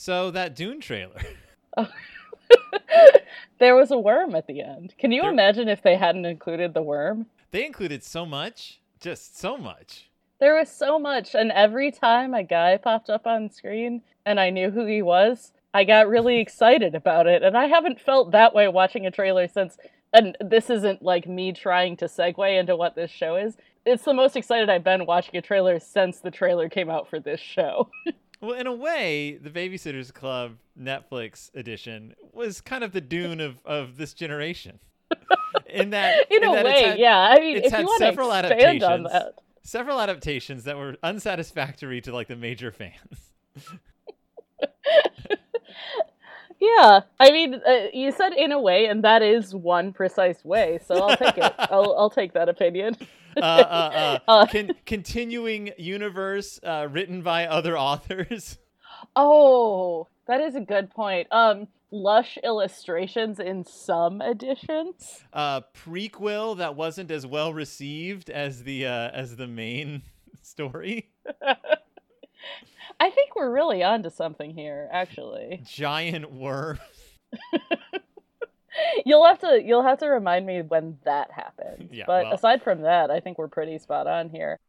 So that Dune trailer. there was a worm at the end. Can you There- imagine if they hadn't included the worm? They included so much, just so much. There was so much, and every time a guy popped up on screen and I knew who he was, I got really excited about it. And I haven't felt that way watching a trailer since. And this isn't like me trying to segue into what this show is. It's the most excited I've been watching a trailer since the trailer came out for this show. Well, in a way, the Babysitters Club Netflix edition was kind of the Dune of, of this generation. In that, In a that way, had yeah. I mean, it's if had you want to several adaptations. that. several adaptations that were unsatisfactory to like the major fans. Yeah, I mean, uh, you said in a way, and that is one precise way. So I'll take it. I'll I'll take that opinion. Uh, uh, uh, Uh. con- continuing universe uh, written by other authors. Oh, that is a good point. Um, lush illustrations in some editions. Uh, prequel that wasn't as well received as the uh, as the main story. I think we're really onto something here. Actually, Giant worm. you'll have to you'll have to remind me when that happened. Yeah, but well- aside from that, I think we're pretty spot on here.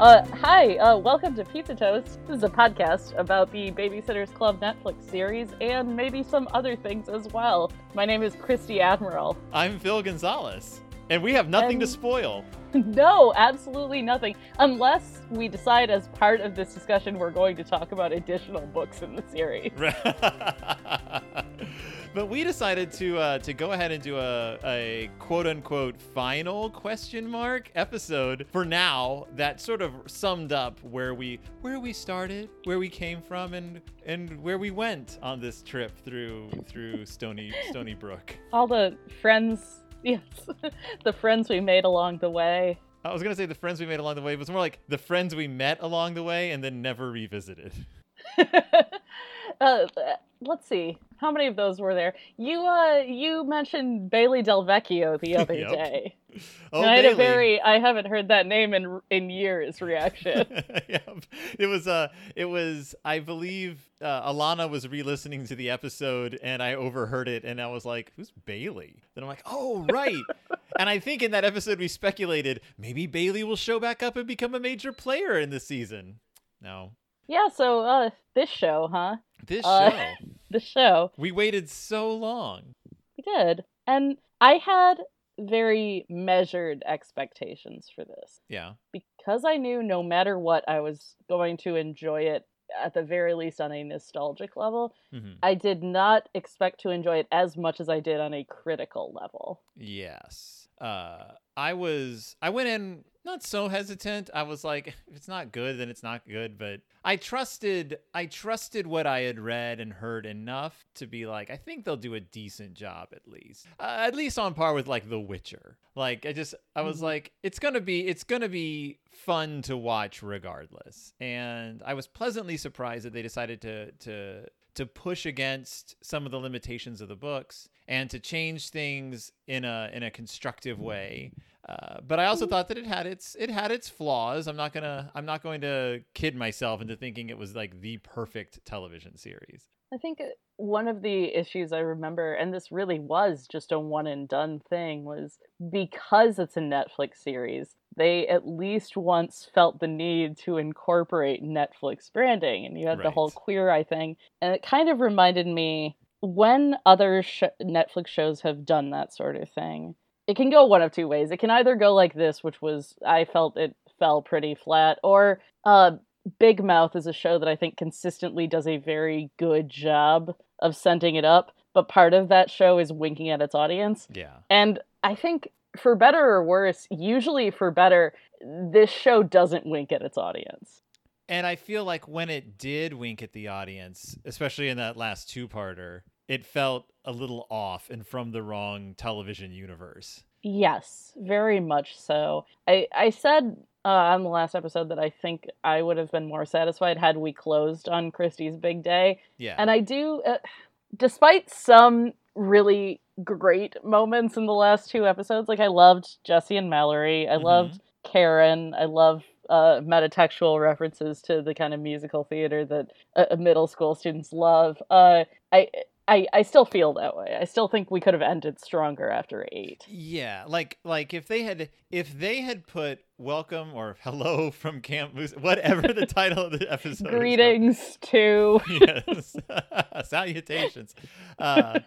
Uh, hi, uh, welcome to Pizza Toast. This is a podcast about the Babysitters Club Netflix series and maybe some other things as well. My name is Christy Admiral. I'm Phil Gonzalez, and we have nothing to spoil. no, absolutely nothing. Unless we decide as part of this discussion we're going to talk about additional books in the series. but we decided to uh, to go ahead and do a, a quote unquote final question mark episode for now that sort of summed up where we where we started, where we came from, and and where we went on this trip through through Stony Stoneybrook. All the friends, yes, the friends we made along the way. I was gonna say the friends we made along the way, but it's more like the friends we met along the way and then never revisited. uh, let's see, how many of those were there? You uh, you mentioned Bailey Del Vecchio the other Yep. day. Oh, and I had a very I haven't heard that name in in years reaction. yep. It was uh it was I believe uh, Alana was re-listening to the episode and I overheard it and I was like, "Who's Bailey?" Then I'm like, "Oh, right." and I think in that episode we speculated maybe Bailey will show back up and become a major player in this season. No. Yeah, so uh, this show, huh? This Uh, show. The show. We waited so long. We did. And I had very measured expectations for this Yeah. because I knew no matter what, I was going to enjoy it at the very least on a nostalgic level. hmm I did not expect to enjoy it as much as I did on a critical level. Yes. Uh, I was. I went in not so hesitant. I was like, if it's not good, then it's not good. But I trusted. I trusted what I had read and heard enough to be like, I think they'll do a decent job at least. Uh, at least on par with like The Witcher. Like I just. I was Mhm. like, it's gonna be. It's gonna be fun to watch regardless. And I was pleasantly surprised that they decided to to to push against some of the limitations of the books and to change things in a in a constructive way. Uh, but I also thought that it had its it had its flaws. I'm not gonna I'm not going to kid myself into thinking it was like the perfect television series. I think one of the issues I remember, and this really was just a one and done thing, was because it's a Netflix series, they at least once felt the need to incorporate Netflix branding. And you had the whole queer eye thing. And it kind of reminded me when other sh- Netflix shows have done that sort of thing, it can go one of two ways. It can either go like this, which was, I felt it fell pretty flat, or uh, Big Mouth is a show that I think consistently does a very good job of sending it up, but part of that show is winking at its audience. Yeah. And I think for better or worse, usually for better, this show doesn't wink at its audience. And I feel like when it did wink at the audience, especially in that last two-parter, it felt a little off and from the wrong television universe. Yes, very much so. I I said uh, on the last episode that I think I would have been more satisfied had we closed on Kristy's big day. Yeah. And I do. Uh, despite some really great moments in the last two episodes, like I loved Jessi and Mallory, I Mhm. loved Karen, I love uh, metatextual references to the kind of musical theater that uh, middle school students love. Uh, I. I, I still feel that way. I still think we could have ended stronger after eight. Yeah, like like if they had if they had put welcome or hello from Camp Moose, whatever the title of the episode. is. Greetings to yes, salutations. Uh,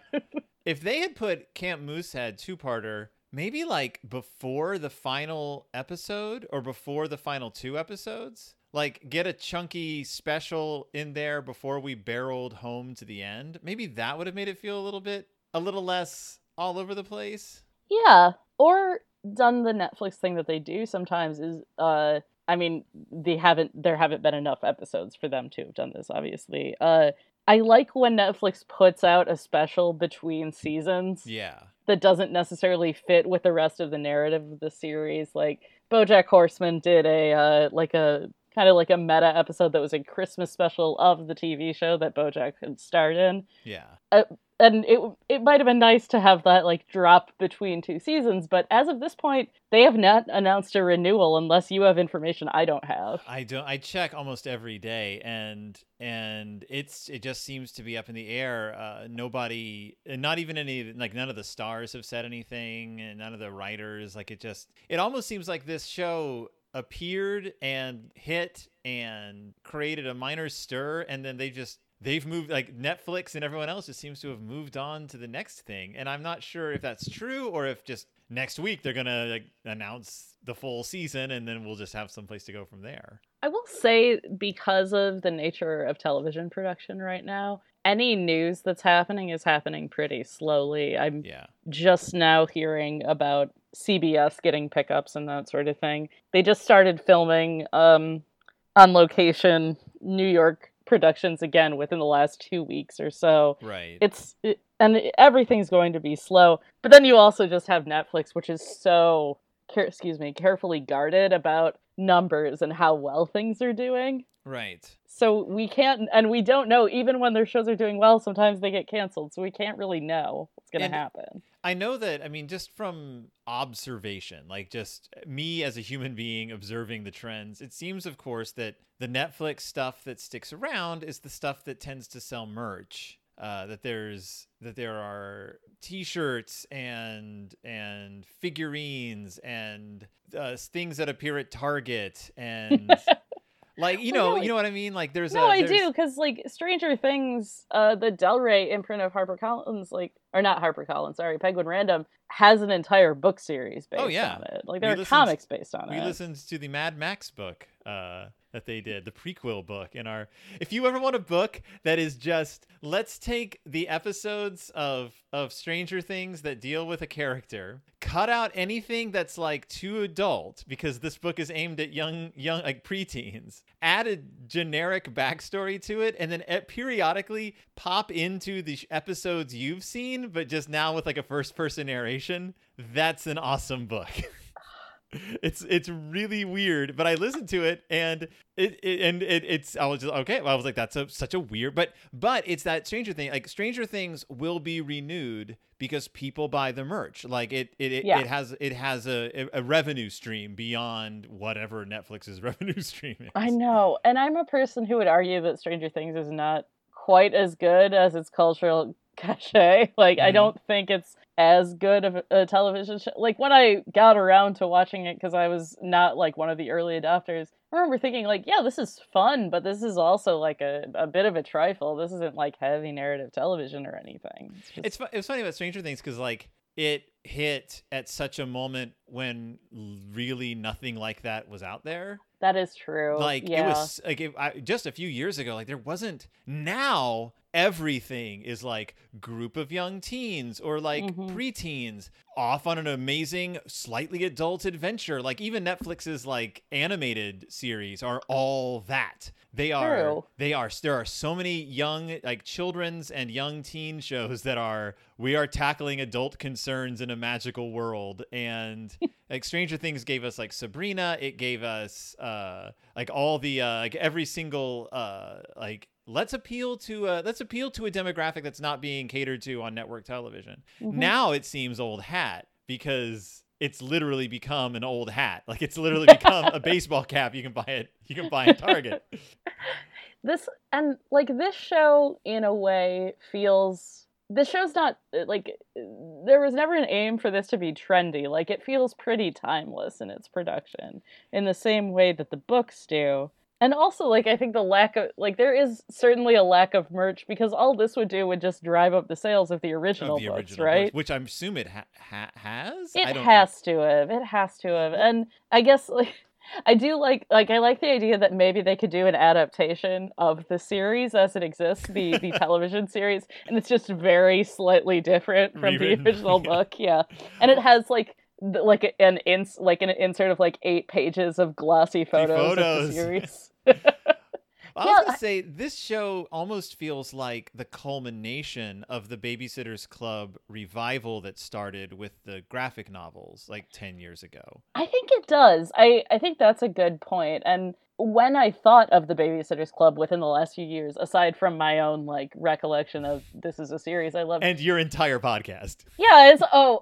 if they had put Camp Moosehead two parter, maybe like before the final episode or before the final two episodes, like get a chunky special in there before we barreled home to the end. Maybe that would have made it feel a little bit, a little less all over the place. Yeah, or done the Netflix thing that they do sometimes is uh I mean, they haven't there haven't been enough episodes for them to have done this obviously. Uh I like when Netflix puts out a special between seasons Yeah. That doesn't necessarily fit with the rest of the narrative of the series. Like BoJack Horseman did a uh like a kind of like a meta episode that was a Christmas special of the TV show that BoJack had starred in Yeah. and it it might have been nice to have that like drop between two seasons but as of this point they have not announced a renewal unless you have information i don't have I don't. I check almost every day, and and it's it just seems to be up in the air. Uh, nobody, not even any like none of the stars have said anything, and none of the writers. Like it just, it almost seems like this show appeared and hit and created a minor stir, and then they just they've moved like Netflix and everyone else just seems to have moved on to the next thing. And I'm not sure if that's true or if just next week they're gonna like announce the full season and then we'll just have some place to go from there. i will say because of the nature of television production right now any news that's happening is happening pretty slowly i'm Yeah. just now hearing about cbs getting pickups and that sort of thing. They just started filming um on location new york productions again within the last two weeks or so. Right. it's it, and everything's going to be slow. But then you also just have netflix which is so care, excuse me carefully guarded about numbers and how well things are doing right. so we can't and we don't know even when their shows are doing well sometimes they get canceled so we can't really know what's going to happen I know that I mean just from observation, like just me as a human being observing the trends, it seems of course that the Netflix stuff that sticks around is the stuff that tends to sell merch. Uh, that there's that there are T-shirts and and figurines and uh, things that appear at Target and like you Well, know you know what I mean. Like there's no a, i there's- do because like stranger things uh the del rey imprint of harpercollins like or not harpercollins sorry penguin random has an entire book series based Oh, yeah. on it like We there are listened- comics based on we it We listened to the Mad Max book uh, that they did, the prequel book. In our, if you ever want a book that is just let's take the episodes of of Stranger Things that deal with a character, cut out anything that's like too adult because this book is aimed at young young like preteens. Add a generic backstory to it, and then e- periodically pop into the episodes you've seen, but just now with like a first person narration. That's an awesome book. it's it's really weird but i listened to it and it, it and it, it's i was just okay well, i was like that's a, such a weird but but it's that stranger thing like stranger things will be renewed because people buy the merch like it it, it, Yeah. it has it has a, a revenue stream beyond whatever netflix's revenue stream is I know. And I'm a person who would argue that Stranger Things is not quite as good as its cultural cachet. Like, I Mhm. don't think it's as good of a, a television show. Like, when I got around to watching it, because I was not like one of the early adopters, I remember thinking, like, yeah, this is fun, but this is also like a, a bit of a trifle. This isn't like heavy narrative television or anything. It's just, It's fu- it's funny about Stranger Things because like it hit at such a moment when really nothing like that was out there. that is true. Like yeah. it was like it, I, just a few years ago. Like there wasn't. Now everything is like group of young teens or like Mhm. preteens off on an amazing, slightly adult adventure. Like even Netflix's like animated series are all that. They are. True. They are. There are so many young like children's and young teen shows that are. We are tackling adult concerns in a magical world and. like Stranger Things gave us like Sabrina, it gave us uh like all the uh like every single uh like let's appeal to a let's appeal to a demographic that's not being catered to on network television. Mhm. Now it seems old hat because it's literally become an old hat. Like it's literally become a baseball cap you can buy it you can buy at Target. this and like this show in a way feels this show's not uh, like there was never an aim for this to be trendy like it feels pretty timeless in its production in the same way that the books do and also like i think the lack of like there is certainly a lack of merch because all this would do would just drive up the sales of the original of the books original right books, which I'm assume it ha- ha- has. I it has to have it has to have and i guess like i do like like i like the idea that maybe they could do an adaptation of the series as it exists the the television series and it's just very slightly different from Rewritten, the original yeah. book yeah and it has like like an ins like an insert of like eight pages of glossy photos, of photos. the series I was gonna say this show almost feels like the culmination of the Babysitters Club revival that started with the graphic novels like ten years ago. I think it does. I, I think that's a good point. And when I thought of the Babysitters Club within the last few years, aside from my own like recollection of this is a series I love, And your entire podcast. yeah, it's oh,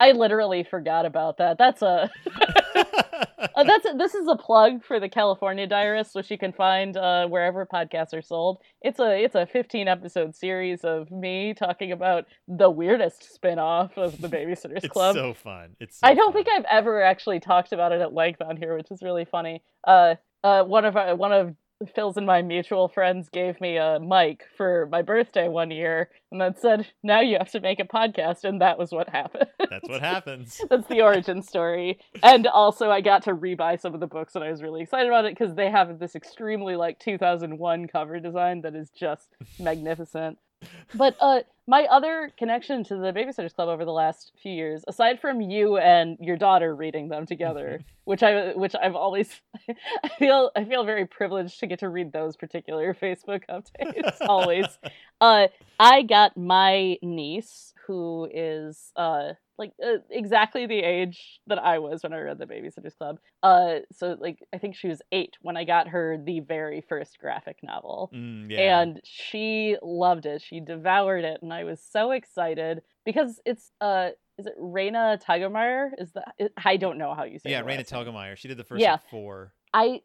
I literally forgot about that. That's a uh, that's this is a plug for the California Diaries, which you can find uh, wherever podcasts are sold. It's a it's a 15 episode series of me talking about the weirdest spin off of the Babysitters it's Club. so fun. It's so I don't fun. think I've ever actually talked about it at length on here, which is really funny. Uh, uh, one of our, one of Phil's and my mutual friends gave me a mic for my birthday one year, and then said, "Now you have to make a podcast," and that was what happened. that's what happens. That's the origin story. And also, I got to rebuy some of the books, and I was really excited about it because they have this extremely like 2001 cover design that is just magnificent. But uh, my other connection to the Babysitters Club over the last few years, aside from you and your daughter reading them together, which I which I've always I feel I feel very privileged to get to read those particular Facebook updates always. Uh, I got my niece, who is uh like uh, exactly the age that I was when I read the Babysitters Club. Uh, so like I think she was eight when I got her the very first graphic novel Mm, yeah. and she loved it. She devoured it, and I was so excited because it's uh, is it Raina Tigermeyer? Is that I don't know how you say. It. Yeah, Raina. Telgemeier. She did the first Yeah. like, four. I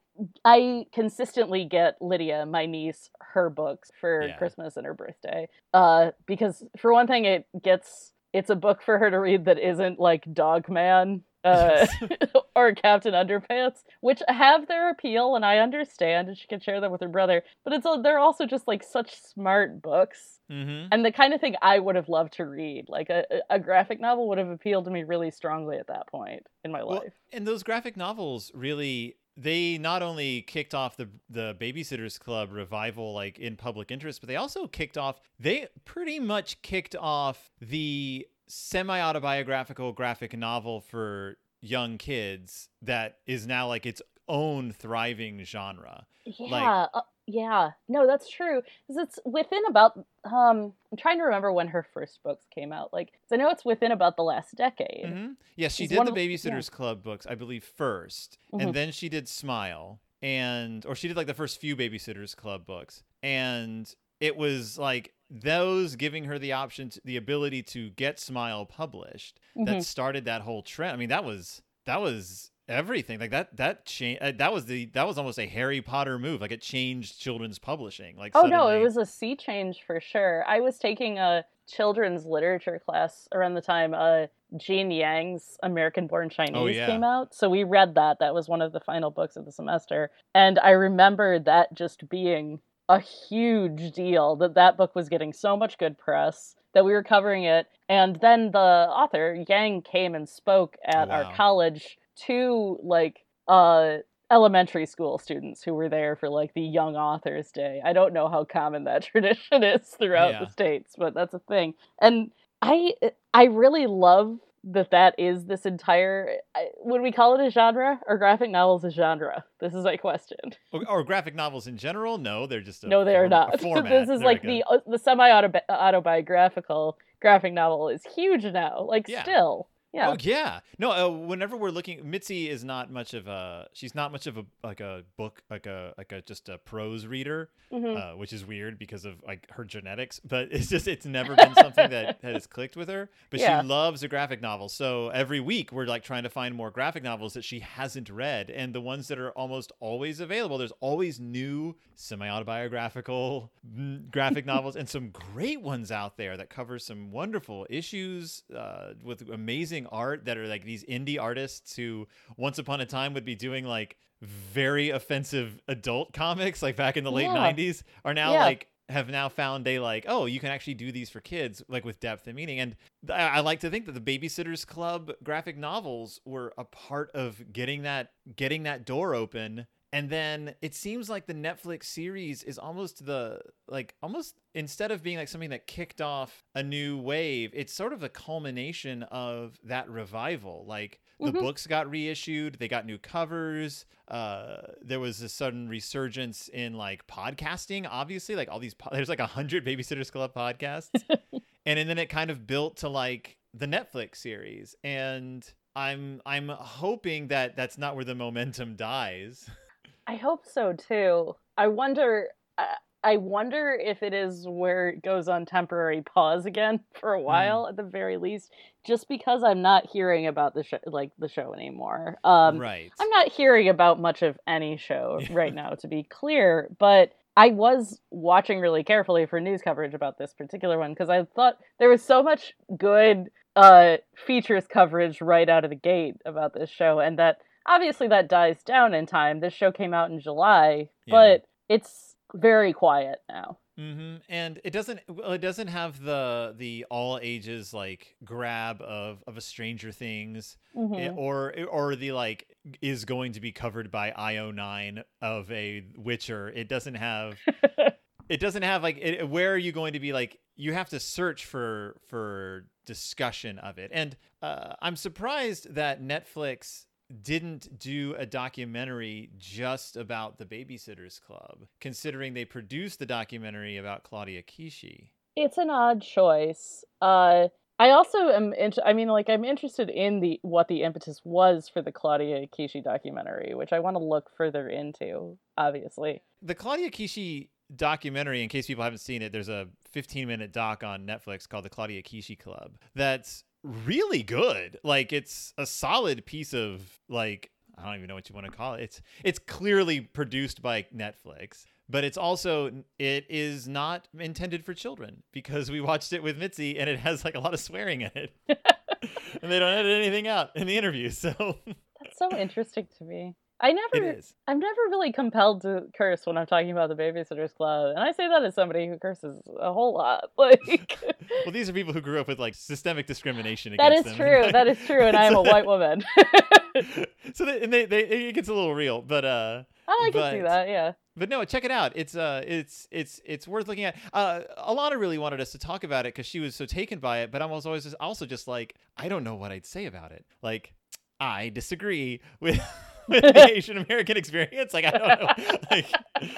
I consistently get Lydia, my niece, her books for Yeah. Christmas and her birthday. Uh, because for one thing, it gets it's a book for her to read that isn't like Dogman. Uh, or Captain Underpants, which have their appeal, and I understand, and she can share them with her brother. But it's they're also just like such smart books, Mm-hmm. and the kind of thing I would have loved to read. Like a, a graphic novel would have appealed to me really strongly at that point in my Well, life. and those graphic novels really they not only kicked off the the babysitters club revival like in public interest but they also kicked off they pretty much kicked off the semi-autobiographical graphic novel for young kids that is now like its own thriving genre Yeah, uh, yeah. No, that's true. 'Cause it's within about um I'm trying to remember when her first books came out. Like, I know it's within about the last decade. Mhm. yes she did the of- yeah. babysitters club books i believe 1st Mhm. and then she did smile and or she did like the first few babysitters club books and it was like those giving her the option to, the ability to get smile published Mhm. that started that whole trend i mean that was that was everything like that that changed that was the that was almost a harry potter move like it changed children's publishing like Oh no, it was a sea change for sure. I was taking a children's literature class around the time uh Gene Yang's American Born Chinese Oh, yeah. came out. So we read that. That was one of the final books of the semester. And I remember that just being a huge deal that that book was getting so much good press that we were covering it. And then the author, Yang, came and spoke at wow. our college to like uh elementary school students who were there for like the young authors day. I don't know how common that tradition is throughout Yeah. the states but that's a thing. And i i really love that that is this entire I- would we call it a genre or graphic novels a genre? This is my question. Or, or graphic novels in general? No they're just a no they are form- a not. this is There like the uh, the semi autobiographical graphic novel is huge now. Like Yeah. still Yeah. Oh yeah. No, uh, whenever we're looking Mitzi is not much of a she's not much of a like a book like a like a just a prose reader, Mhm. uh, which is weird because of like her genetics, but it's just it's never been something that has clicked with her, but Yeah. she loves a graphic novel. So every week we're like trying to find more graphic novels that she hasn't read and the ones that are almost always available. There's always new semi-autobiographical mm, graphic novels and some great ones out there that cover some wonderful issues uh, with amazing art that are like these indie artists who once upon a time would be doing like very offensive adult comics like back in the late Yeah. 90s are now Yeah. like have now found a like oh you can actually do these for kids like with depth and meaning and I, I like to think that the babysitters club graphic novels were a part of getting that getting that door open and then it seems like the netflix series is almost the like almost instead of being like something that kicked off a new wave it's sort of the culmination of that revival. Like the Mhm. books got reissued they got new covers uh there was a sudden resurgence in like podcasting obviously like all these po- there's like a hundred babysitters club podcasts. And, and then it kind of built to like the netflix series. And i'm i'm hoping that that's not where the momentum dies I hope so too. I wonder. I- I wonder if it is where it goes on temporary pause again for a while, at the very least, just because I'm not hearing about the show, like the show anymore. Um, right I'm not hearing about much of any show Yeah. right now, to be clear, but I was watching really carefully for news coverage about this particular one because I thought there was so much good uh, features coverage right out of the gate about this show, and that obviously that dies down in time. This show came out in July, Yeah. but it's very quiet now. hmm And it doesn't well, it doesn't have the the all ages like grab of of a Stranger Things eh, or or the like is going to be covered by IO9 of a Witcher. It doesn't have it doesn't have like it, where are you going to be like you have to search for for discussion of it and uh, i'm surprised that netflix didn't do a documentary just about the babysitters club considering they produced the documentary about claudia kishi it's an odd choice. Uh, I also am. I mean, like, I'm interested in the what the impetus was for the Claudia Kishi documentary, which I want to look further into. Obviously, the claudia kishi documentary in case people haven't seen it there's a 15 minute doc on netflix called the claudia kishi club that's really good. Like it's a solid piece of like i don't even know what you want to call it. It's it's clearly produced by netflix but it's also it is not intended for children because we watched it with mitzi and it has like a lot of swearing in it. And they don't edit anything out in the interview so. That's so interesting to me. I never, I'm never really compelled to curse when I'm talking about the Babysitters Club, and I say that as somebody who curses a whole lot. Like, well these are people who grew up with like systemic discrimination that against is them. true. That is true, and I am a white woman. so they, and they, they it gets a little real but uh I can see that. Yeah. but no check it out it's uh it's it's it's worth looking at uh alana really wanted us to talk about it because she was so taken by it but i was always just, also just like i don't know what i'd say about it like i disagree with with the asian american experience like i don't know like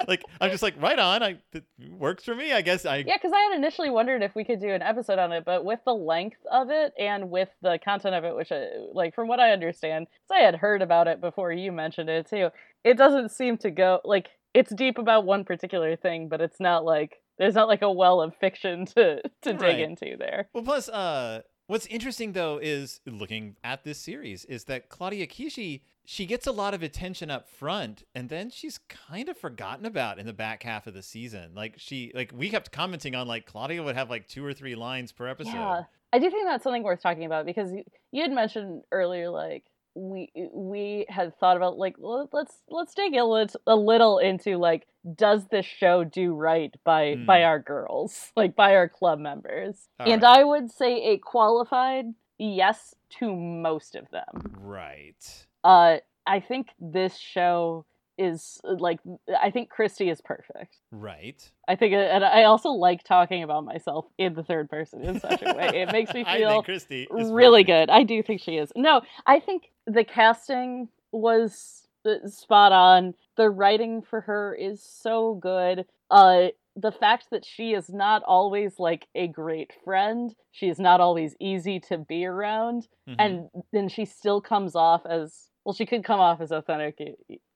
like i'm just like right on i it works for me i guess i Yeah, because I had initially wondered if we could do an episode on it, but with the length of it and with the content of it, which, I, like, from what I understand, 'cause I had heard about it before you mentioned it too, it doesn't seem to go, like, it's deep about one particular thing, but it's not like, there's not like a well of fiction to, to dig Right. into there. Well, plus, uh, what's interesting though is looking at this series is that Claudia Kishi she gets a lot of attention up front, and then she's kind of forgotten about in the back half of the season. Like she, like we kept commenting on, like Claudia would have like two or three lines per episode. Yeah. I do think that's something worth talking about because you, you had mentioned earlier, like, we we had thought about like let's let's dig a little, a little into like does this show do right by Hmm. by our girls like by our club members All and right. i would say a qualified yes to most of them Right. uh i think this show is like i think kristy is perfect Right. i think and i also like talking about myself in the third person in such a way it makes me feel Christy really perfect. good. I do think she is. No, I think the casting was uh, spot on. The writing for her is so good. Uh the fact that she is not always like a great friend, she is not always easy to be around, Mhm. and then she still comes off as well. She could come off as authentic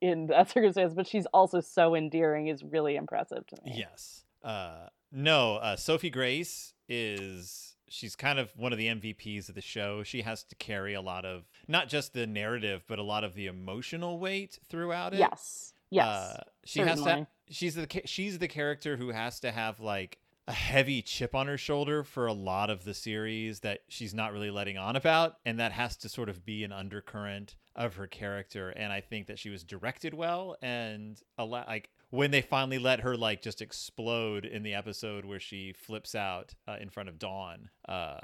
in that circumstance, but she's also so endearing is really impressive to me. Yes. Uh, no, uh, Sophie Grace is she's kind of one of the MVPs of the show. She has to carry a lot of not just the narrative, but a lot of the emotional weight throughout it. Yes. Yes. Uh, she has to. She's the she's the character who has to have like a heavy chip on her shoulder for a lot of the series that she's not really letting on about, and that has to sort of be an undercurrent of her character. And I think that she was directed well, and a lot like when they finally let her like just explode in the episode where she flips out uh, in front of Dawn. Uh,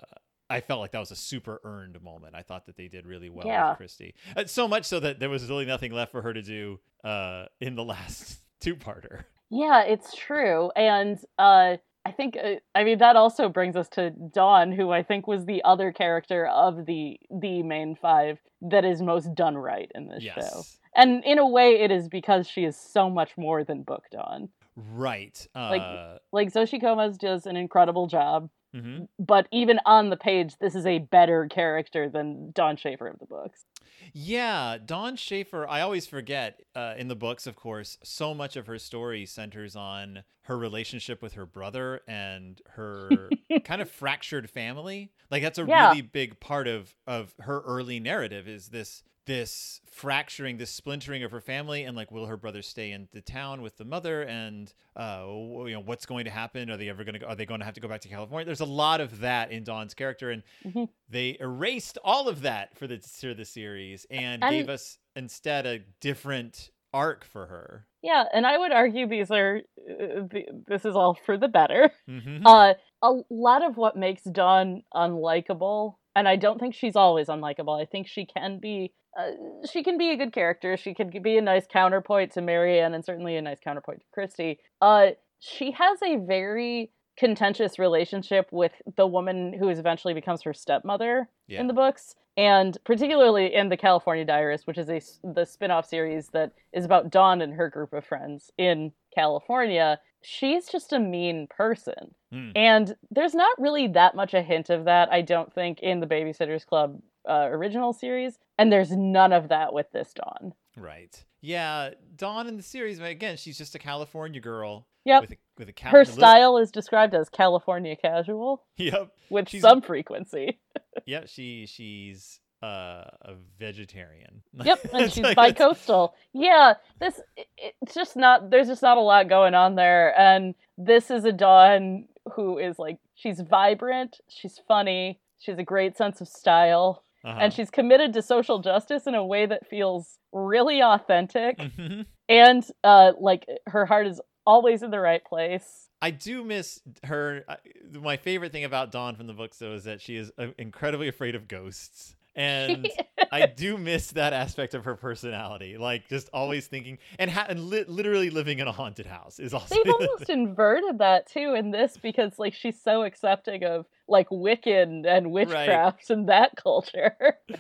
I felt like that was a super earned moment. I thought that they did really well Yeah. with Kristy. Uh, so much so that there was really nothing left for her to do uh, in the last two-parter. Yeah, it's true. And uh I think uh, I mean that also brings us to Dawn, who I think was the other character of the the main five that is most done right in this show. Yes. And in a way it is because she is so much more than Book Dawn. Right. Uh, Like- Like Xochitl Gomez does an incredible job, mhm. but even on the page this is a better character than Dawn Schafer of the books. Yeah, Dawn Schafer, I always forget uh, in the books, of course, so much of her story centers on her relationship with her brother and her kind of fractured family. Like that's a Yeah. really big part of of her early narrative is this this fracturing, this splintering of her family, and like, will her brother stay in the town with the mother? And uh, you know, what's going to happen? Are they ever going to? Are they going to have to go back to California? There's a lot of that in Dawn's character, and Mhm. they erased all of that for the for the series and, And- gave us instead a different arc for her. Yeah, and I would argue these are uh, th- this is all for the better. Mm-hmm. Uh, a lot of what makes Dawn unlikable, and I don't think she's always unlikable. I think she can be, uh, she can be a good character. She can be a nice counterpoint to Mary Anne, and certainly a nice counterpoint to Kristy. Uh, she has a very contentious relationship with the woman who is eventually becomes her stepmother yeah. in the books and particularly in the california diaries which is a the spin-off series that is about dawn and her group of friends in california she's just a mean person Mm. and there's not really that much a hint of that i don't think in the babysitters club uh, original series and there's none of that with this dawn Right. Yeah. Dawn in the series, again, she's just a California girl. Yep. With a, with a her style is described as california casual Yep. with She's- some frequency Yep. She she's uh, a vegetarian. Yep, and she's like- bi-coastal. Yeah, this it's just not. There's just not a lot going on there, and this is a Dawn who is like she's vibrant, she's funny, she has a great sense of style, Uh-huh. and she's committed to social justice in a way that feels really authentic, Mhm. and uh, like her heart is always in the right place. I do miss her. My favorite thing about Dawn from the books, though, is that she is uh, incredibly afraid of ghosts, and I do miss that aspect of her personality, like just always thinking and, ha- and li- literally living in a haunted house is also. They've almost inverted that too in this because like she's so accepting of like Wiccan and witchcraft and that culture.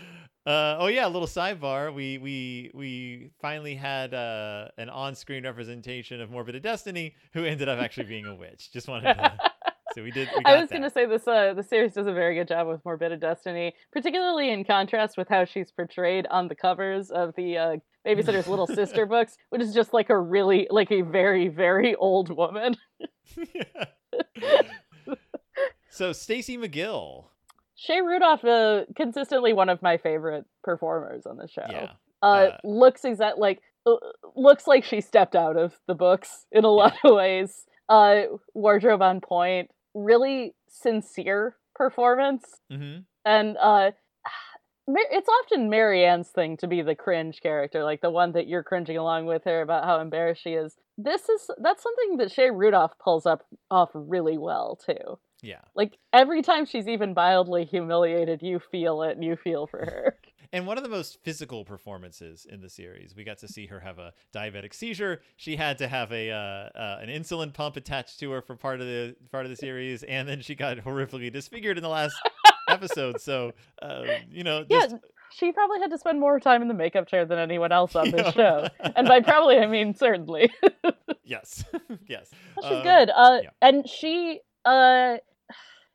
Uh, oh yeah, a little sidebar. We we we finally had uh, an on-screen representation of Morbidda Destiny, who ended up actually being a witch. Just wanted to. So we did. We got I was gonna say this. Uh, the series does a very good job with Morbidda Destiny, particularly in contrast with how she's portrayed on the covers of the uh, Babysitter's Little Sister books, which is just like a really, like a very, very old woman. so Stacey McGill. Shay Rudolph, uh, consistently one of my favorite performers on the show. Yeah. uh, Uh, looks exact like uh, looks like she stepped out of the books in a lot of ways. Uh, wardrobe on point, really sincere performance, hmm and uh, it's often Mary Anne's thing to be the cringe character, like the one that you're cringing along with her about how embarrassed she is. This is that's something that Shay Rudolph pulls up off really well too. Yeah. Like every time she's even mildly humiliated, you feel it and you feel for her. And one of the most physical performances in the series, we got to see her have a diabetic seizure. She had to have a uh, uh, an insulin pump attached to her for part of the part of the series, and then she got horrifically disfigured in the last episode. So, uh, you know, Yeah, just, she probably had to spend more time in the makeup chair than anyone else on this show. And by probably, I mean certainly. yes, yes. Well, she's Um, good. Uh, yeah. and she, uh,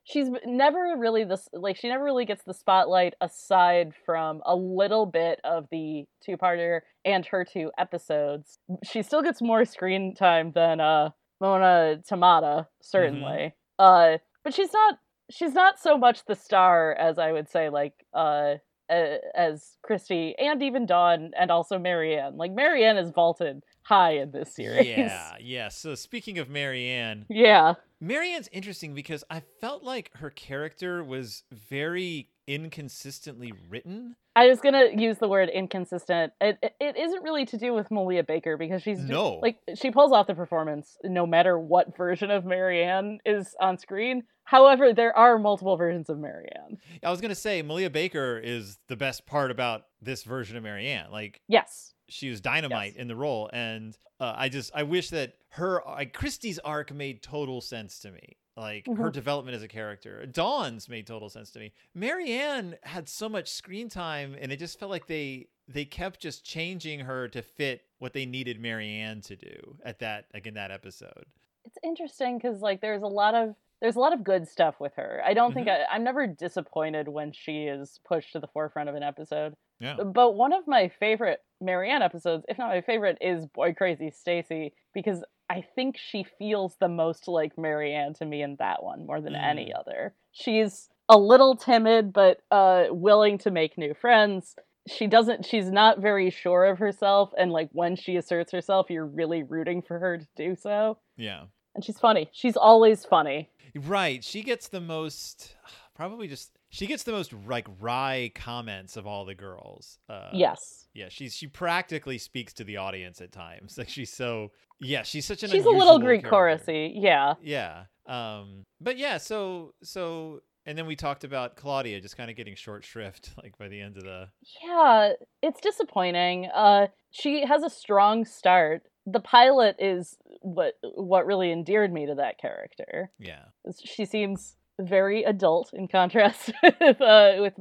she's never really this like she never really gets the spotlight aside from a little bit of the two-parter and her two episodes. She still gets more screen time than uh Momona Tamada, certainly. Uh, but she's not she's not so much the star as I would say like uh as Kristy and even Dawn and also Mary Anne. Like Mary Anne is vaulted high in this series. Yeah, yeah. So speaking of Mary Anne, Yeah. Mary Anne's interesting because I felt like her character was very inconsistently written. I was gonna use the word inconsistent. It, it, it isn't really to do with Malia Baker because she's just- No. like she pulls off the performance no matter what version of Mary Anne is on screen. However, there are multiple versions of Mary Anne. I was gonna say Malia Baker is the best part about this version of Mary Anne. Like Yes. She was dynamite Yes. in the role, and uh, I just I wish that her like Kristy's arc made total sense to me. Like her Mhm. development as a character, Dawn's made total sense to me. Mary Anne had so much screen time, and it just felt like they they kept just changing her to fit what they needed Mary Anne to do at that like in that episode. It's interesting because like there's a lot of there's a lot of good stuff with her. I don't think Mm-hmm. I, I'm never disappointed when she is pushed to the forefront of an episode. Yeah. But one of my favorite Mary Anne episodes, if not my favorite, is Boy Crazy Stacey because I think she feels the most like Mary Anne to me in that one more than any other. She's a little timid but uh willing to make new friends. She doesn't she's not very sure of herself and like when she asserts herself you're really rooting for her to do so. Yeah. And she's funny. She's always funny. Right. She gets the most probably just she gets the most like wry comments of all the girls. Uh yes. Yeah, she's she practically speaks to the audience at times. Like she's so yeah, she's such an She's a little Greek character. chorusy. Yeah. Yeah. Um but yeah, so so and then we talked about Claudia just kind of getting short shrift like by the end of the Yeah, it's disappointing. Uh she has a strong start. The pilot is what what really endeared me to that character. yeah. She seems very adult in contrast with uh with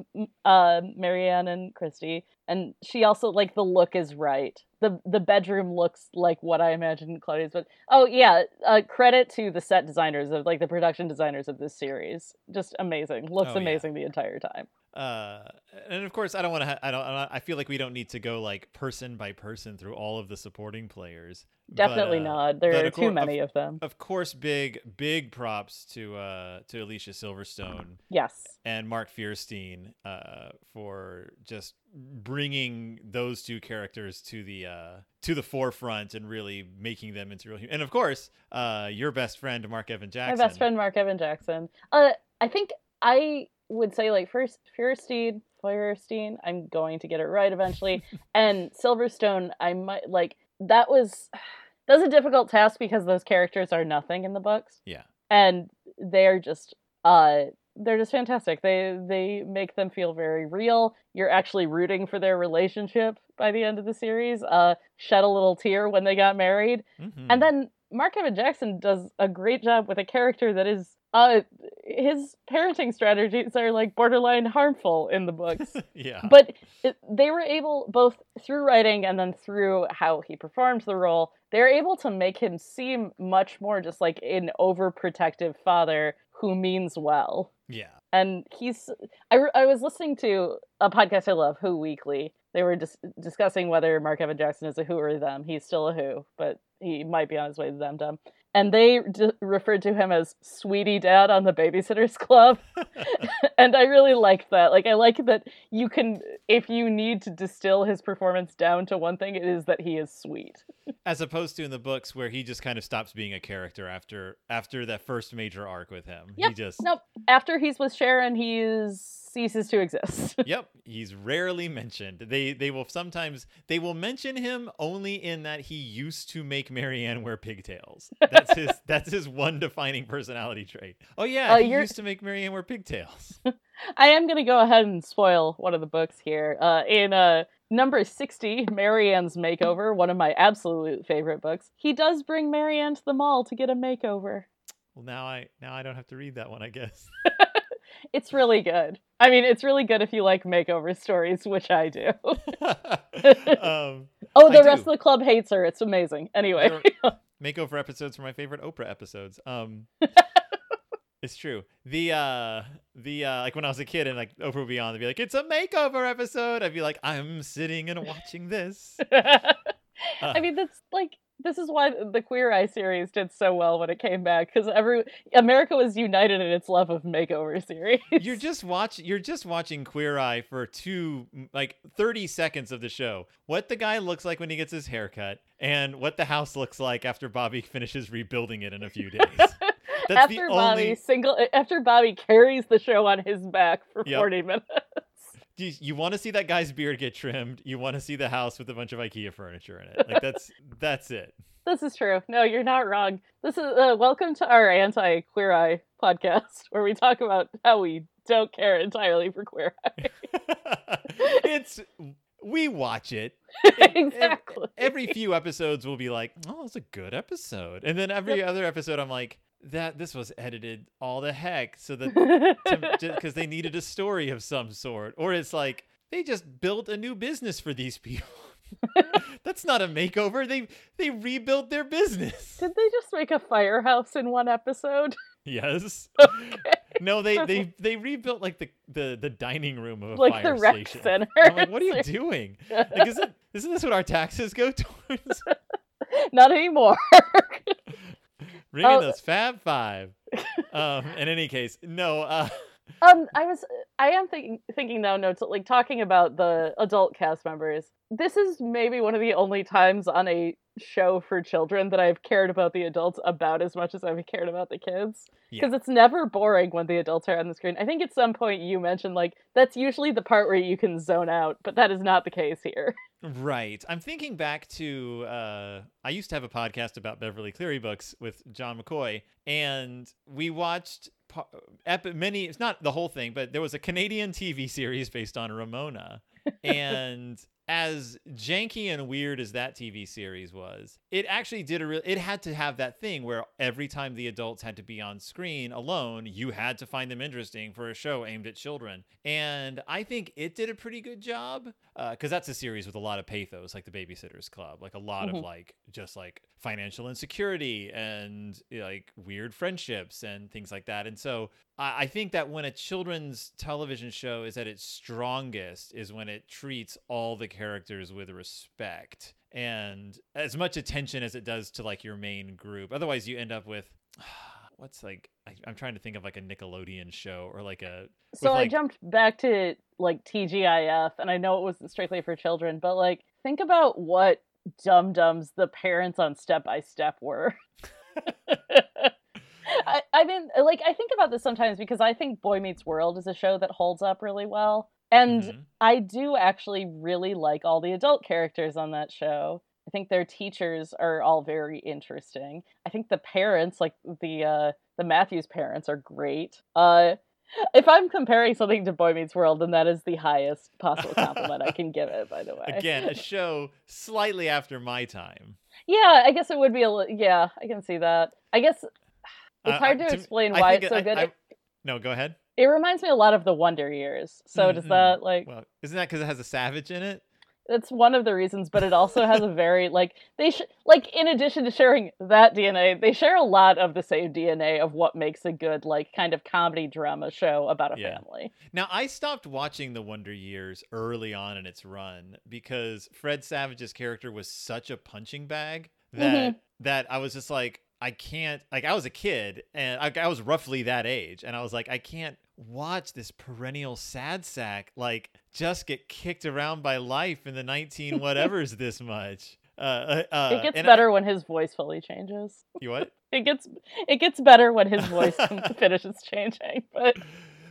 uh Mary Anne and Kristy. And she also like the look is right. The the bedroom looks like what I imagined Claudia's but oh yeah, uh credit to the set designers of like the production designers of this series. Just amazing. Looks Oh, yeah. amazing the entire time. Uh, and of course, I don't want to. Ha- I don't. I feel like we don't need to go like person by person through all of the supporting players. But, Definitely uh, not. There are too many of, of them. Of course, big big props to uh to Alicia Silverstone Yes. and Mark Fierstein uh for just bringing those two characters to the uh to the forefront and really making them into real. And of course, uh your best friend Mark Evan Jackson. My best friend Mark Evan Jackson. Uh I think I would say like first Fierstein, Feuerstein, I'm going to get it right eventually. and Silverstone, I might like that was that was a difficult task because those characters are nothing in the books. Yeah. And they're just uh they're just fantastic. They they make them feel very real. You're actually rooting for their relationship by the end of the series. Uh shed a little tear when they got married. Mhm. And then Mark Evan Jackson does a great job with a character that is uh his parenting strategies are like borderline harmful in the books. yeah. but it, they were able both through writing and then through how he performed the role, they're able to make him seem much more just like an overprotective father who means well yeah. and he's I, I was listening to a podcast i love who weekly they were dis- discussing whether mark evan jackson is a who or a them he's still a who but he might be on his way to them dumb and they d- referred to him as sweetie dad on the babysitters club. And i really liked that. Like i like that you can if you need to distill his performance down to one thing it is that he is sweet. As opposed to in the books where he just kind of stops being a character after after that first major arc with him. He just nope. After he's with sharon he is ceases to exist Yep, he's rarely mentioned. They they will sometimes they will mention him only in that he used to make Mary Anne wear pigtails. That's his that's his one defining personality trait. Oh yeah, Uh, he you're- used to make Mary Anne wear pigtails. I am going to go ahead and spoil one of the books here. Uh, in uh, number 60, Mary Anne's Makeover, one of my absolute favorite books, he does bring Mary Anne to the mall to get a makeover. well, now I now I don't have to read that one, I guess. It's really good. I mean, it's really good if you like makeover stories, which I do. um, Oh, I the rest do. of the club hates her. It's amazing. Anyway, makeover episodes are my favorite Oprah episodes. Um, it's true. The uh, the uh, like when I was a kid and like Oprah would be on, they'd be like, "It's a makeover episode." I'd be like, "I'm sitting and watching this." I mean, that's like this is why the Queer Eye series did so well when it came back because every America was united in its love of makeover series. You're just watching. You're just watching Queer Eye for two, like thirty seconds of the show. What the guy looks like when he gets his haircut, and what the house looks like after Bobby finishes rebuilding it in a few days. That's after the Bobby only. single eh, after Bobby carries the show on his back for Yep. 40 minutes. You, you want to see that guy's beard get trimmed. You want to see the house with a bunch of IKEA furniture in it. Like that's that's it. This is true. No, you're not wrong. This is uh, welcome to our anti Queer Eye podcast where we talk about how we don't care entirely for Queer Eye. it's we watch it. Exactly. Every few episodes we'll be like, "Oh, it's a good episode," and then every other episode, I'm like, "That this was edited all the heck," so that because they needed a story of some sort, or it's like they just built a new business for these people. That's not a makeover. They they rebuilt their business. Did they just make a firehouse in one episode? Yes. Okay. No, they they they rebuilt like the the the dining room of a like fire the rec station. center. I'm like, what are you doing? Like, isn't isn't this what our taxes go towards? Not anymore. Bring in Oh. those Fab Five. Um, in any case, no. Uh, Um, I was, I am thinking, thinking now, notes like talking about the adult cast members. This is maybe one of the only times on a show for children that I've cared about the adults about as much as I've cared about the kids. Yeah. Because it's never boring when the adults are on the screen. I think at some point you mentioned like that's usually the part where you can zone out, but that is not the case here. right. I'm thinking back to uh, I used to have a podcast about Beverly Cleary books with John McCoy, and we watched many. It's not the whole thing, but there was a Canadian TV series based on Ramona, and as janky and weird as that TV series was, it actually did a real. It had to have that thing where every time the adults had to be on screen alone, you had to find them interesting for a show aimed at children. And I think it did a pretty good job because that's a series with a lot of pathos, like the Babysitters Club, like a lot of Mhm. like just like financial insecurity and like weird friendships and things like that. And so I, I think that when a children's television show is at its strongest is when it treats all the characters with respect and as much attention as it does to like your main group. Otherwise, you end up with what's like I, I'm trying to think of like a Nickelodeon show or like a So I jumped back to like TGIF, and I know it wasn't strictly for children, but like think about what dum dums the parents on Step by Step were. I, I mean, like I think about this sometimes because I think Boy Meets World is a show that holds up really well, and Mhm. I do actually really like all the adult characters on that show. I think their teachers are all very interesting. I think the parents, like the uh, the Matthews parents, are great. Uh, if I'm comparing something to Boy Meets World, then that is the highest possible compliment I can give it. By the way, again a show slightly after my time. yeah, I guess it would be a li- yeah. I can see that. I guess it's Uh, hard to to- explain I why it's so I- good. I- no, go ahead. It reminds me a lot of the Wonder Years. So does Mhm. that like Well, isn't that because it has a savage in it? That's one of the reasons, but it also has a very like they sh- like in addition to sharing that DNA, they share a lot of the same DNA of what makes a good like kind of comedy drama show about a Yeah. family. Now, I stopped watching The Wonder Years early on in its run because Fred Savage's character was such a punching bag that that I was just like, I can't. Like, I was a kid and I, I was roughly that age, and I was like, I can't watch this perennial sad sack like just get kicked around by life in the nineteen whatevers this much. Uh, uh, uh, it gets better when his voice fully changes. You what? It gets it gets better when his voice finishes changing. But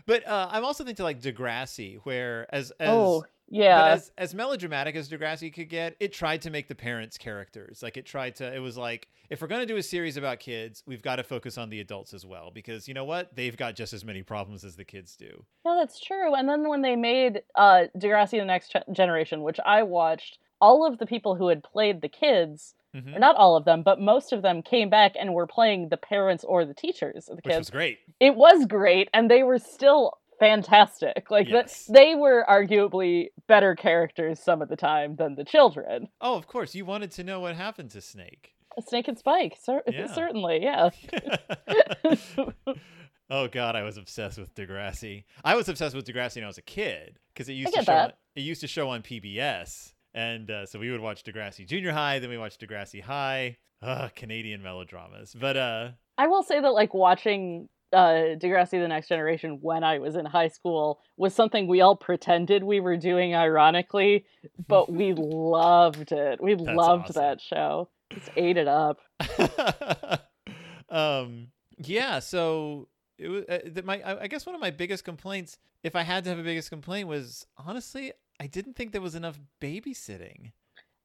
But uh, I'm also thinking to like Degrassi, where as as oh yeah, But as as melodramatic as Degrassi could get, it tried to make the parents characters. Like it tried to it was like if we're going to do a series about kids, we've got to focus on the adults as well because you know what? They've got just as many problems as the kids do. No, that's true. And then when they made uh, Degrassi: The Next Generation, which I watched, all of the people who had played the kids, Mhm. or not all of them, but most of them came back and were playing the parents or the teachers of the Which kids. Which was great. It was great, and they were still fantastic. Like Yes. they were arguably better characters some of the time than the children. Oh, of course, you wanted to know what happened to Snake. Snake and Spike, cer- Yeah. certainly, yeah. oh god, I was obsessed with Degrassi. I was obsessed with Degrassi when I was a kid because it used to show. that. It used to show on PBS, and uh, so we would watch Degrassi Junior High, then we watched Degrassi High. Ugh, Canadian melodramas, but uh, I will say that like watching uh Degrassi the Next Generation when I was in high school was something we all pretended we were doing ironically, but we loved it. We That's loved awesome. that show. Just ate it up. um, yeah. So it was uh, my. I I guess one of my biggest complaints, if I had to have a biggest complaint, was honestly I didn't think there was enough babysitting.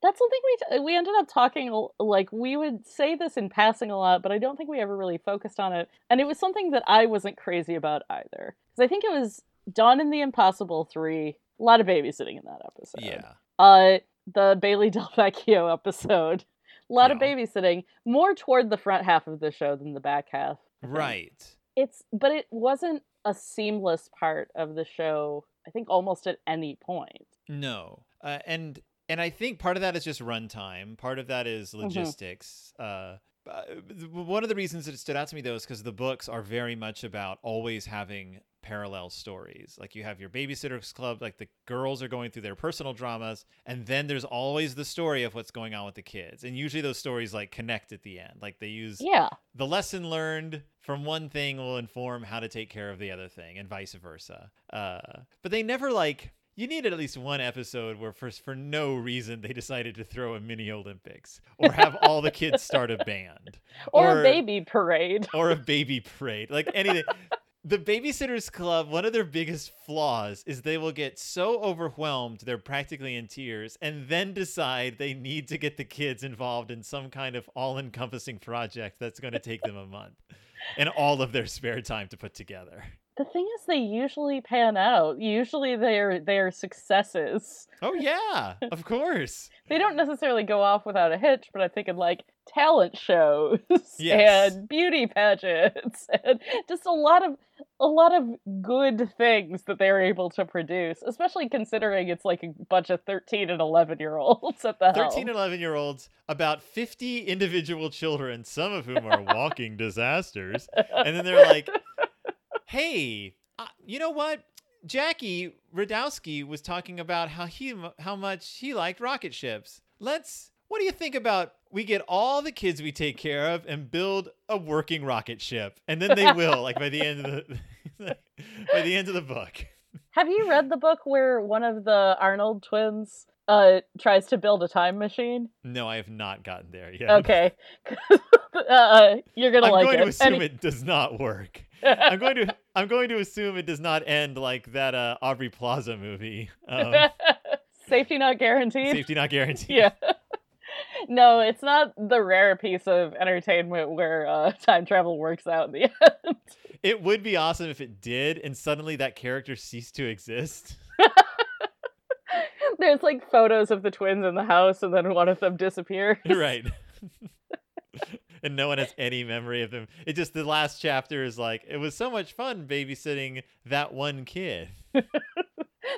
That's something we we ended up talking like we would say this in passing a lot, but I don't think we ever really focused on it. And it was something that I wasn't crazy about either, because I think it was Dawn in the Impossible three. A lot of babysitting in that episode. Yeah. Uh, the Bailey Del Vecchio episode. A lot of babysitting, more toward the front half of the show than the back half. Right. It's, but it wasn't a seamless part of the show. I think almost at any point. No. Uh, and and I think part of that is just runtime. Part of that is logistics. Uh, uh, one of the reasons that it stood out to me though is because the books are very much about always having parallel stories. Like you have your babysitters club, like the girls are going through their personal dramas, and then there's always the story of what's going on with the kids. And usually those stories like connect at the end. Like they use Yeah, the lesson learned from one thing will inform how to take care of the other thing and vice versa uh, but they never like you needed at least one episode where for, for no reason they decided to throw a mini olympics or have all the kids start a band or, a baby parade. or a baby parade like anything the babysitters club one of their biggest flaws is they will get so overwhelmed they're practically in tears and then decide they need to get the kids involved in some kind of all-encompassing project that's going to take them a month and all of their spare time to put together The thing is, they usually pan out. Usually, they're they're successes. oh yeah of course They don't necessarily go off without a hitch, but I think thinking like talent shows Yes. and beauty pageants and just a lot of a lot of good things that they're able to produce, especially considering it's like a bunch of 13 and 11 year olds at the 13 helm. and 11 year olds about 50 individual children some of whom are walking disasters and then they're like hey uh, you know what jackie rodowsky was talking about how he how much he liked rocket ships let's what do you think about we get all the kids we take care of and build a working rocket ship and then they will like by the end of the by the end of the book Have you read the book where one of the Arnold twins uh tries to build a time machine? no i have not gotten there yet Okay. uh, you're going to i'm like going it. to assume it does not work I'm going to I'm going to assume it does not end like that uh, Aubrey Plaza movie. Um, Safety not guaranteed. safety not guaranteed. Yeah. No, it's not the rare piece of entertainment where uh, time travel works out in the end. It would be awesome if it did, and suddenly that character ceased to exist. There's like photos of the twins in the house, and then one of them disappears. right. and no one has any memory of them. It just the last chapter is like it was so much fun babysitting that one kid.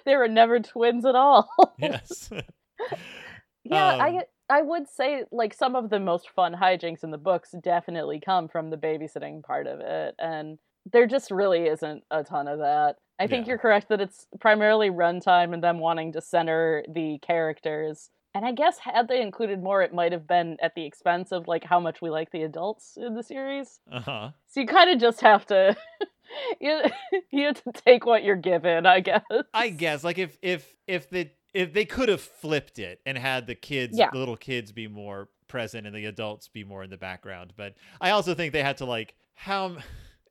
they were never twins at all. Yes. Yeah, Um, I I would say like some of the most fun hijinks in the books definitely come from the babysitting part of it, and there just really isn't a ton of that. I think Yeah. you're correct that it's primarily runtime and them wanting to center the characters. And I guess had they included more, it might have been at the expense of like how much we like the adults in the series. uh-huh. So you kind of just have to you you have to take what you're given, I guess. I guess like if if if the if they could have flipped it and had the kids Yeah. the little kids be more present and the adults be more in the background. But i also think they had to like how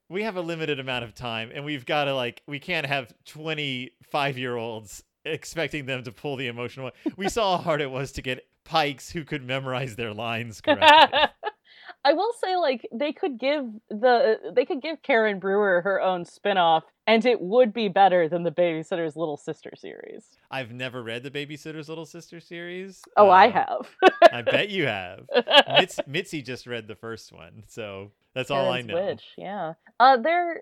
we have a limited amount of time and we've got to like we can't have 25 year olds expecting them to pull the emotional we saw how hard it was to get pikes who could memorize their lines correctly I will say, like they could give the they could give Karen Brewer her own spin-off, and it would be better than the Babysitter's Little Sister series. i've never read the babysitter's little sister series Oh, I Uh, have. i bet you have Mitz, mitzi just read the first one so that's all i know Witch, yeah. Uh, there,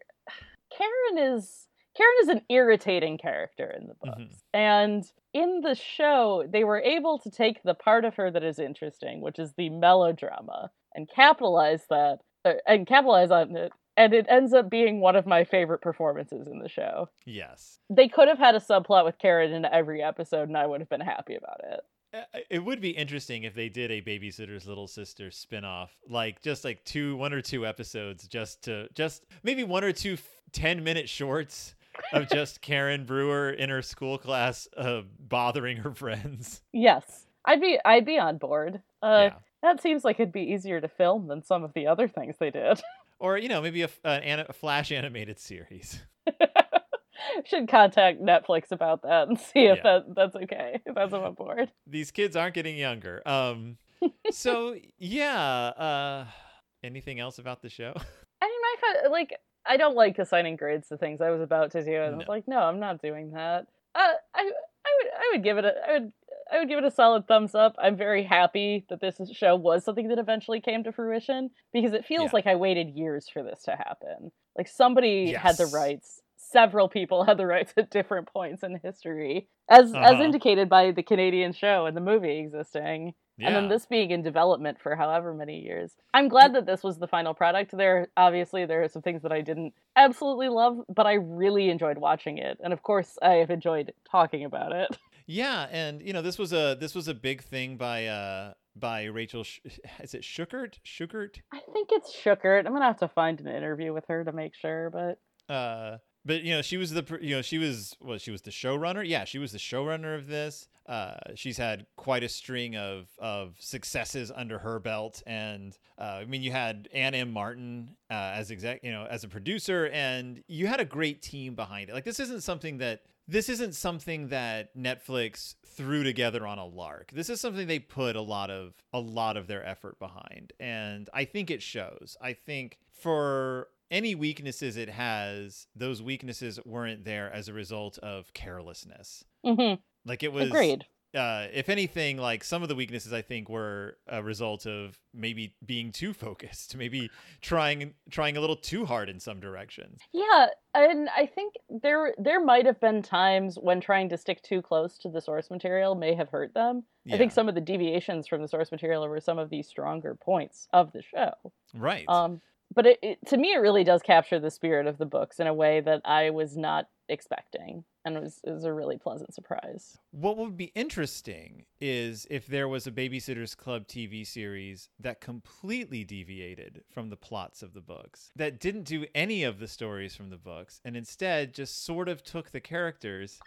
Karen is Karen is an irritating character in the books. Mhm. And in the show, they were able to take the part of her that is interesting, which is the melodrama, and capitalize that uh, and capitalize on it. And it ends up being one of my favorite performances in the show. Yes. They could have had a subplot with Karen in every episode, and I would have been happy about it. Uh, It would be interesting if they did a Babysitter's Little Sister spin-off, like just like two, one or two episodes, just to just maybe one or two 10 minute shorts of just Karen Brewer in her school class uh, bothering her friends. Yes, I'd be I'd be on board. Uh, yeah. That seems like it'd be easier to film than some of the other things they did. Or, you know, maybe a, an, a Flash animated series. Should contact Netflix about that and see if Yeah. that that's okay. If that's on board. These kids aren't getting younger. Um, so, yeah. Uh, anything else about the show? I mean, my like I don't like assigning grades to things I was about to do, and I was like, no, I'm not doing that. Uh, I I would I would give it a I would I would give it a solid thumbs up. I'm very happy that this show was something that eventually came to fruition because it feels Yeah. like I waited years for this to happen. Like somebody had the rights. Several people had the rights at different points in history, as as Uh-huh. indicated by the Canadian show and the movie existing Yeah. and then this being in development for however many years. I'm glad that this was the final product. There obviously there are some things that I didn't absolutely love, but I really enjoyed watching it. And of course, I have enjoyed talking about it. Yeah, and you know this was a this was a big thing by uh by Rachel. Sh- is it Schuckert? Schuckert? I think it's Shookert. I'm going to have to find an interview with her to make sure, but Uh, but you know she was the you know she was well she was the showrunner. Yeah, she was the showrunner of this. Uh, she's had quite a string of of successes under her belt, and uh, I mean you had Ann M. Martin uh, as exec you know as a producer, and you had a great team behind it. Like this isn't something that this isn't something that Netflix threw together on a lark. This is something they put a lot of a lot of their effort behind, and I think it shows. I think for any weaknesses it has, those weaknesses weren't there as a result of carelessness. mhm, Like it was agreed. Uh, if anything, like some of the weaknesses I think were a result of maybe being too focused, maybe trying trying a little too hard in some directions. Yeah, and I think there there might have been times when trying to stick too close to the source material may have hurt them. I think some of the deviations from the source material were some of the stronger points of the show. right. Um, but it, it, to me, it really does capture the spirit of the books in a way that I was not expecting, and it was, it was a really pleasant surprise. What would be interesting is if there was a Babysitter's Club TV series that completely deviated from the plots of the books, that didn't do any of the stories from the books, and instead just sort of took the characters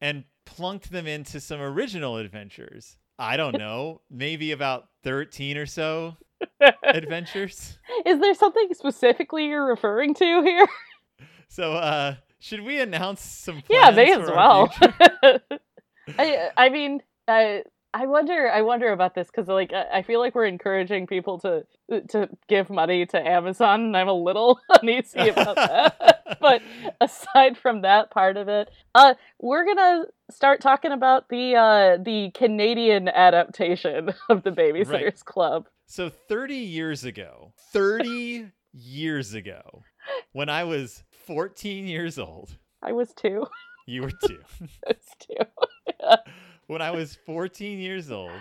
and plunked them into some original adventures. I don't know, maybe about 13 or so adventures. Is there something specifically you're referring to here? So, uh, should we announce some yeah, may as well. I I mean, I I wonder I wonder about this because like I I feel like we're encouraging people to to give money to Amazon, and I'm a little uneasy about that. but aside from that part of it, uh, we're gonna start talking about the uh the Canadian adaptation of the Babysitters Right. Club. So 30 years ago, 30 years ago, when I was 14 years old, I was two. you were two. I was two. when I was 14 years old,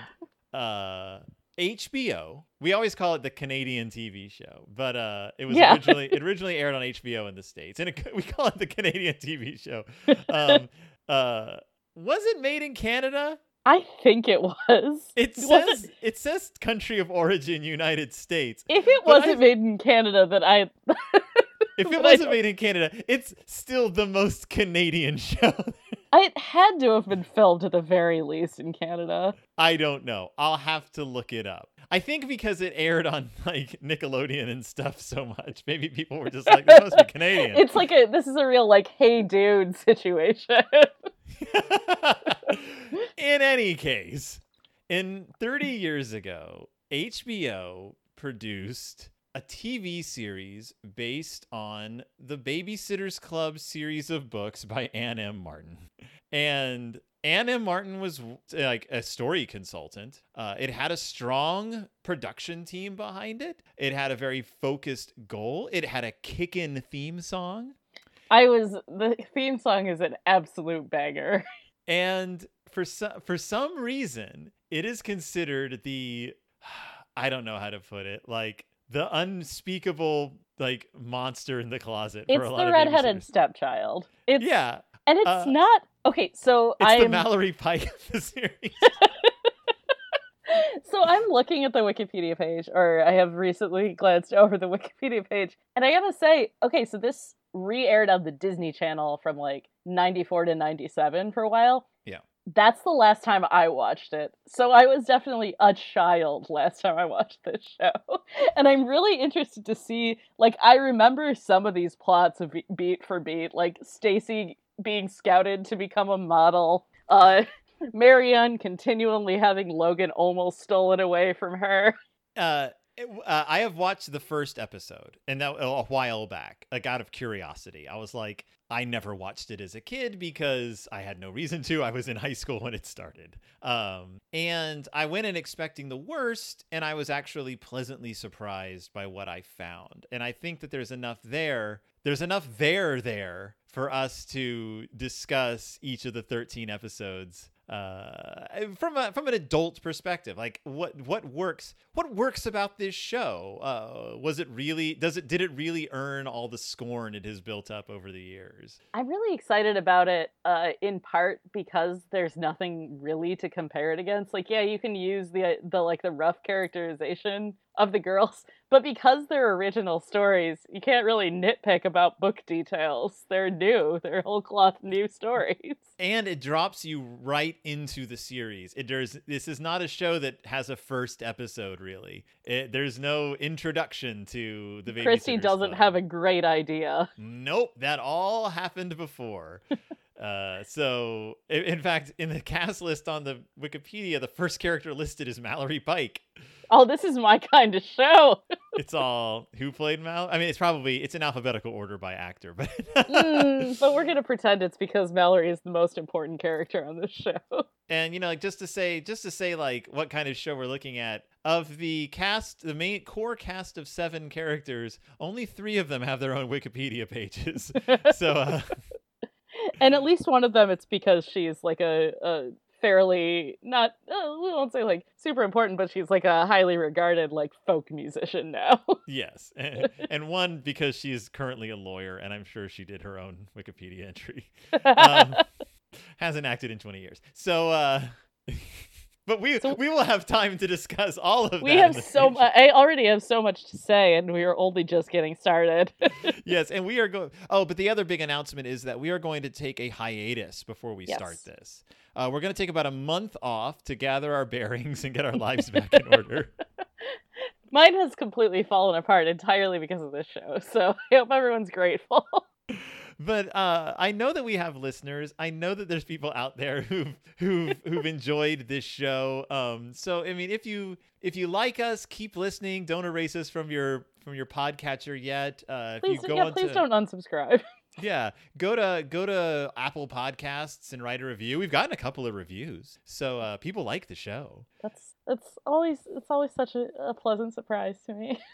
uh, HBO, we always call it the Canadian TV show, but uh, it was Yeah. originally it originally aired on HBO in the states, and it, we call it the Canadian TV show. Um, uh, was it made in Canada? I think it was. It Was says it says country of origin United States. If it wasn't made in Canada, then I If it wasn't made in Canada, it's still the most Canadian show. it had to have been filmed at the very least in Canada. I don't know. I'll have to look it up. I think because it aired on like Nickelodeon and stuff so much, maybe people were just like, "This must be Canadian." It's like a this is a real like hey dude situation. in any case, in 30 years ago, HBO produced a TV series based on the Babysitter's Club series of books by Ann M. Martin. And Ann M. Martin was like a story consultant. Uh, it had a strong production team behind it. It had a very focused goal. It had a kick-in theme song. I was the theme song is an absolute banger. And for some for some reason, it is considered the I don't know how to put it, like the unspeakable like monster in the closet It's for a lot the of redheaded stepchild. It's Yeah, and it's uh, not okay. So it's the I'm Mallory Pike of the series. so I'm looking at the Wikipedia page, or I have recently glanced over the Wikipedia page, and I gotta say, okay, so this re-aired on the Disney Channel from like '94 to '97 for a while. Yeah. That's the last time I watched it. So I was definitely a child last time I watched this show. And I'm really interested to see like I remember some of these plots of beat for beat, like Stacey being scouted to become a model, uh Mary Anne continually having Logan almost stolen away from her. uh, uh, I have watched the first episode, and that a while back, like out of curiosity. I was like, I never watched it as a kid because I had no reason to. I was in high school when it started, um, and I went in expecting the worst, and I was actually pleasantly surprised by what I found. And I think that there's enough there. There's enough there there for us to discuss each of the 13 episodes uh from a from an adult perspective like what what works what works about this show uh was it really does it did it really earn all the scorn it has built up over the years I'm really excited about it, uh, in part because there's nothing really to compare it against. Like, yeah, you can use the the like the rough characterization of the girls, but because they're original stories, you can't really nitpick about book details. They're new. They're whole cloth new stories. and it drops you right into the series it there's this is not a show that has a first episode really it, there's no introduction to the Kristy doesn't Club. have a great idea. Nope, that all happened before. uh, so, in fact, in the cast list on the Wikipedia, the first character listed is Mallory Pike. Oh, this is my kind of show. It's all who played Mal. I mean, it's probably it's in alphabetical order by actor, but Mm, but we're gonna pretend it's because Mallory is the most important character on this show. and you know, like just to say, just to say, like what kind of show we're looking at. Of the cast, the main core cast of seven characters, only three of them have their own Wikipedia pages. so, uh, and at least one of them, it's because she's like a, a fairly not uh, we won't say like super important, but she's like a highly regarded like folk musician now. Yes, and, and one because she's currently a lawyer, and I'm sure she did her own Wikipedia entry. Um, hasn't acted in 20 years, so. uh But we So- we will have time to discuss all of we have so much. I already have so much to say, and we are only just getting started. Yes, and we are going. Oh, but the other big announcement is that we are going to take a hiatus before we start this. Uh, we're going to take about a month off to gather our bearings and get our lives back in order. Mine has completely fallen apart entirely because of this show. So I hope everyone's grateful. but uh, I know that we have listeners. I know that there's people out there who've who've who've enjoyed this show. Um, so I mean, if you if you like us, keep listening. Don't erase us from your from your podcatcher yet. Uh, if Please, you go yeah, on please to- don't unsubscribe. yeah, go to go to Apple Podcasts and write a review. We've gotten a couple of reviews, so uh, people like the show. That's it's always it's always such a, a pleasant surprise to me.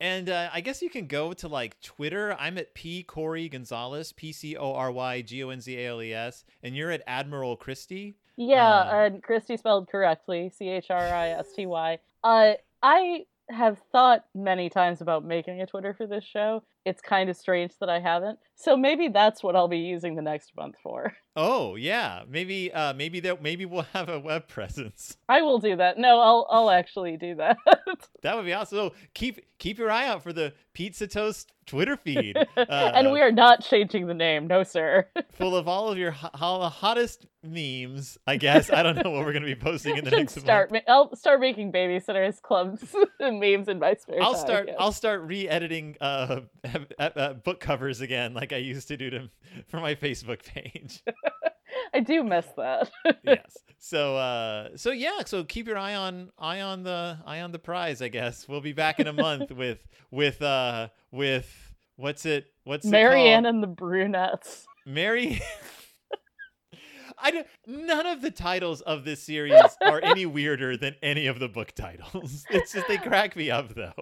And uh, I guess you can go to like Twitter. I'm at P Corey Gonzales, P C O R Y G O N Z A L E S, and you're at Admiral Christy. Yeah, Uh, and Christy spelled correctly, C H R I S T Y. Uh, I have thought many times about making a Twitter for this show. It's kind of strange that I haven't. So maybe that's what I'll be using the next month for. Oh yeah, maybe uh, maybe that maybe we'll have a web presence. I will do that. No, I'll I'll actually do that. That would be awesome. So keep keep your eye out for the Pizza Toast Twitter feed, and uh, we are not changing the name, no sir. full of all of your ho- ho- hottest memes. I guess I don't know what we're gonna be posting in the next month. start. Ma- I'll start making babysitters clubs and memes in my spare I'll time, start. I'll start re-editing uh, uh, uh, book covers again, like I used to do to for my Facebook page. I do miss that. yes. So, uh, so yeah. So keep your eye on eye on the eye on the prize. I guess we'll be back in a month with with uh with what's it what's Mary Anne it and the brunettes. Mary. I don't, none of the titles of this series are any weirder than any of the book titles. It's just they crack me up though.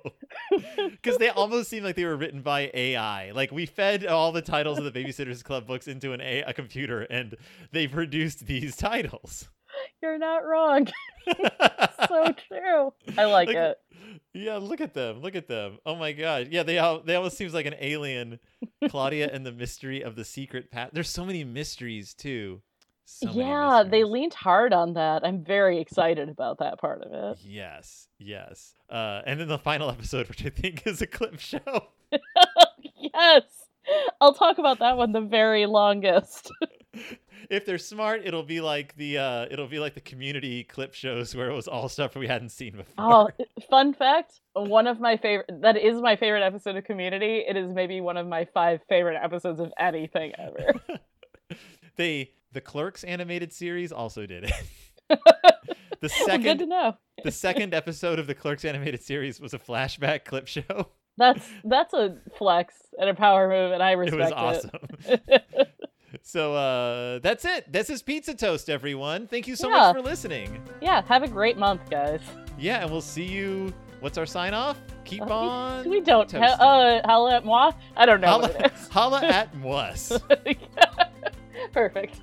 because they almost seem like they were written by AI. Like we fed all the titles of the Babysitters Club books into an a, a computer, and they produced these titles. You're not wrong. so true. I like, Like, it. Yeah, look at them. Look at them. Oh my god. Yeah, they all they almost seems like an alien. Claudia and the mystery of the secret path. There's so many mysteries too. So yeah, they leaned hard on that. I'm very excited about that part of it. Yes, yes. Uh, and then the final episode, which I think is a clip show. yes. I'll talk about that one the very longest. if they're smart, it'll be like the uh, it'll be like the community clip shows where it was all stuff we hadn't seen before. Oh, fun fact, one of my favorite that is my favorite episode of Community. It is maybe one of my five favorite episodes of anything ever. they the Clerks animated series also did it. the Well, good to second know. the second episode of the Clerks animated series was a flashback clip show. That's that's a flex and a power move, and I respect It was awesome. it. So uh that's it. This is Pizza Toast, everyone. Thank you so Yeah. much for listening. yeah, have a great month, guys. Yeah, and we'll see you. What's our sign off? Keep Uh, on. We don't. Ha- uh, holla at moi. I don't know holla, what it is. holla at Muss. Perfect.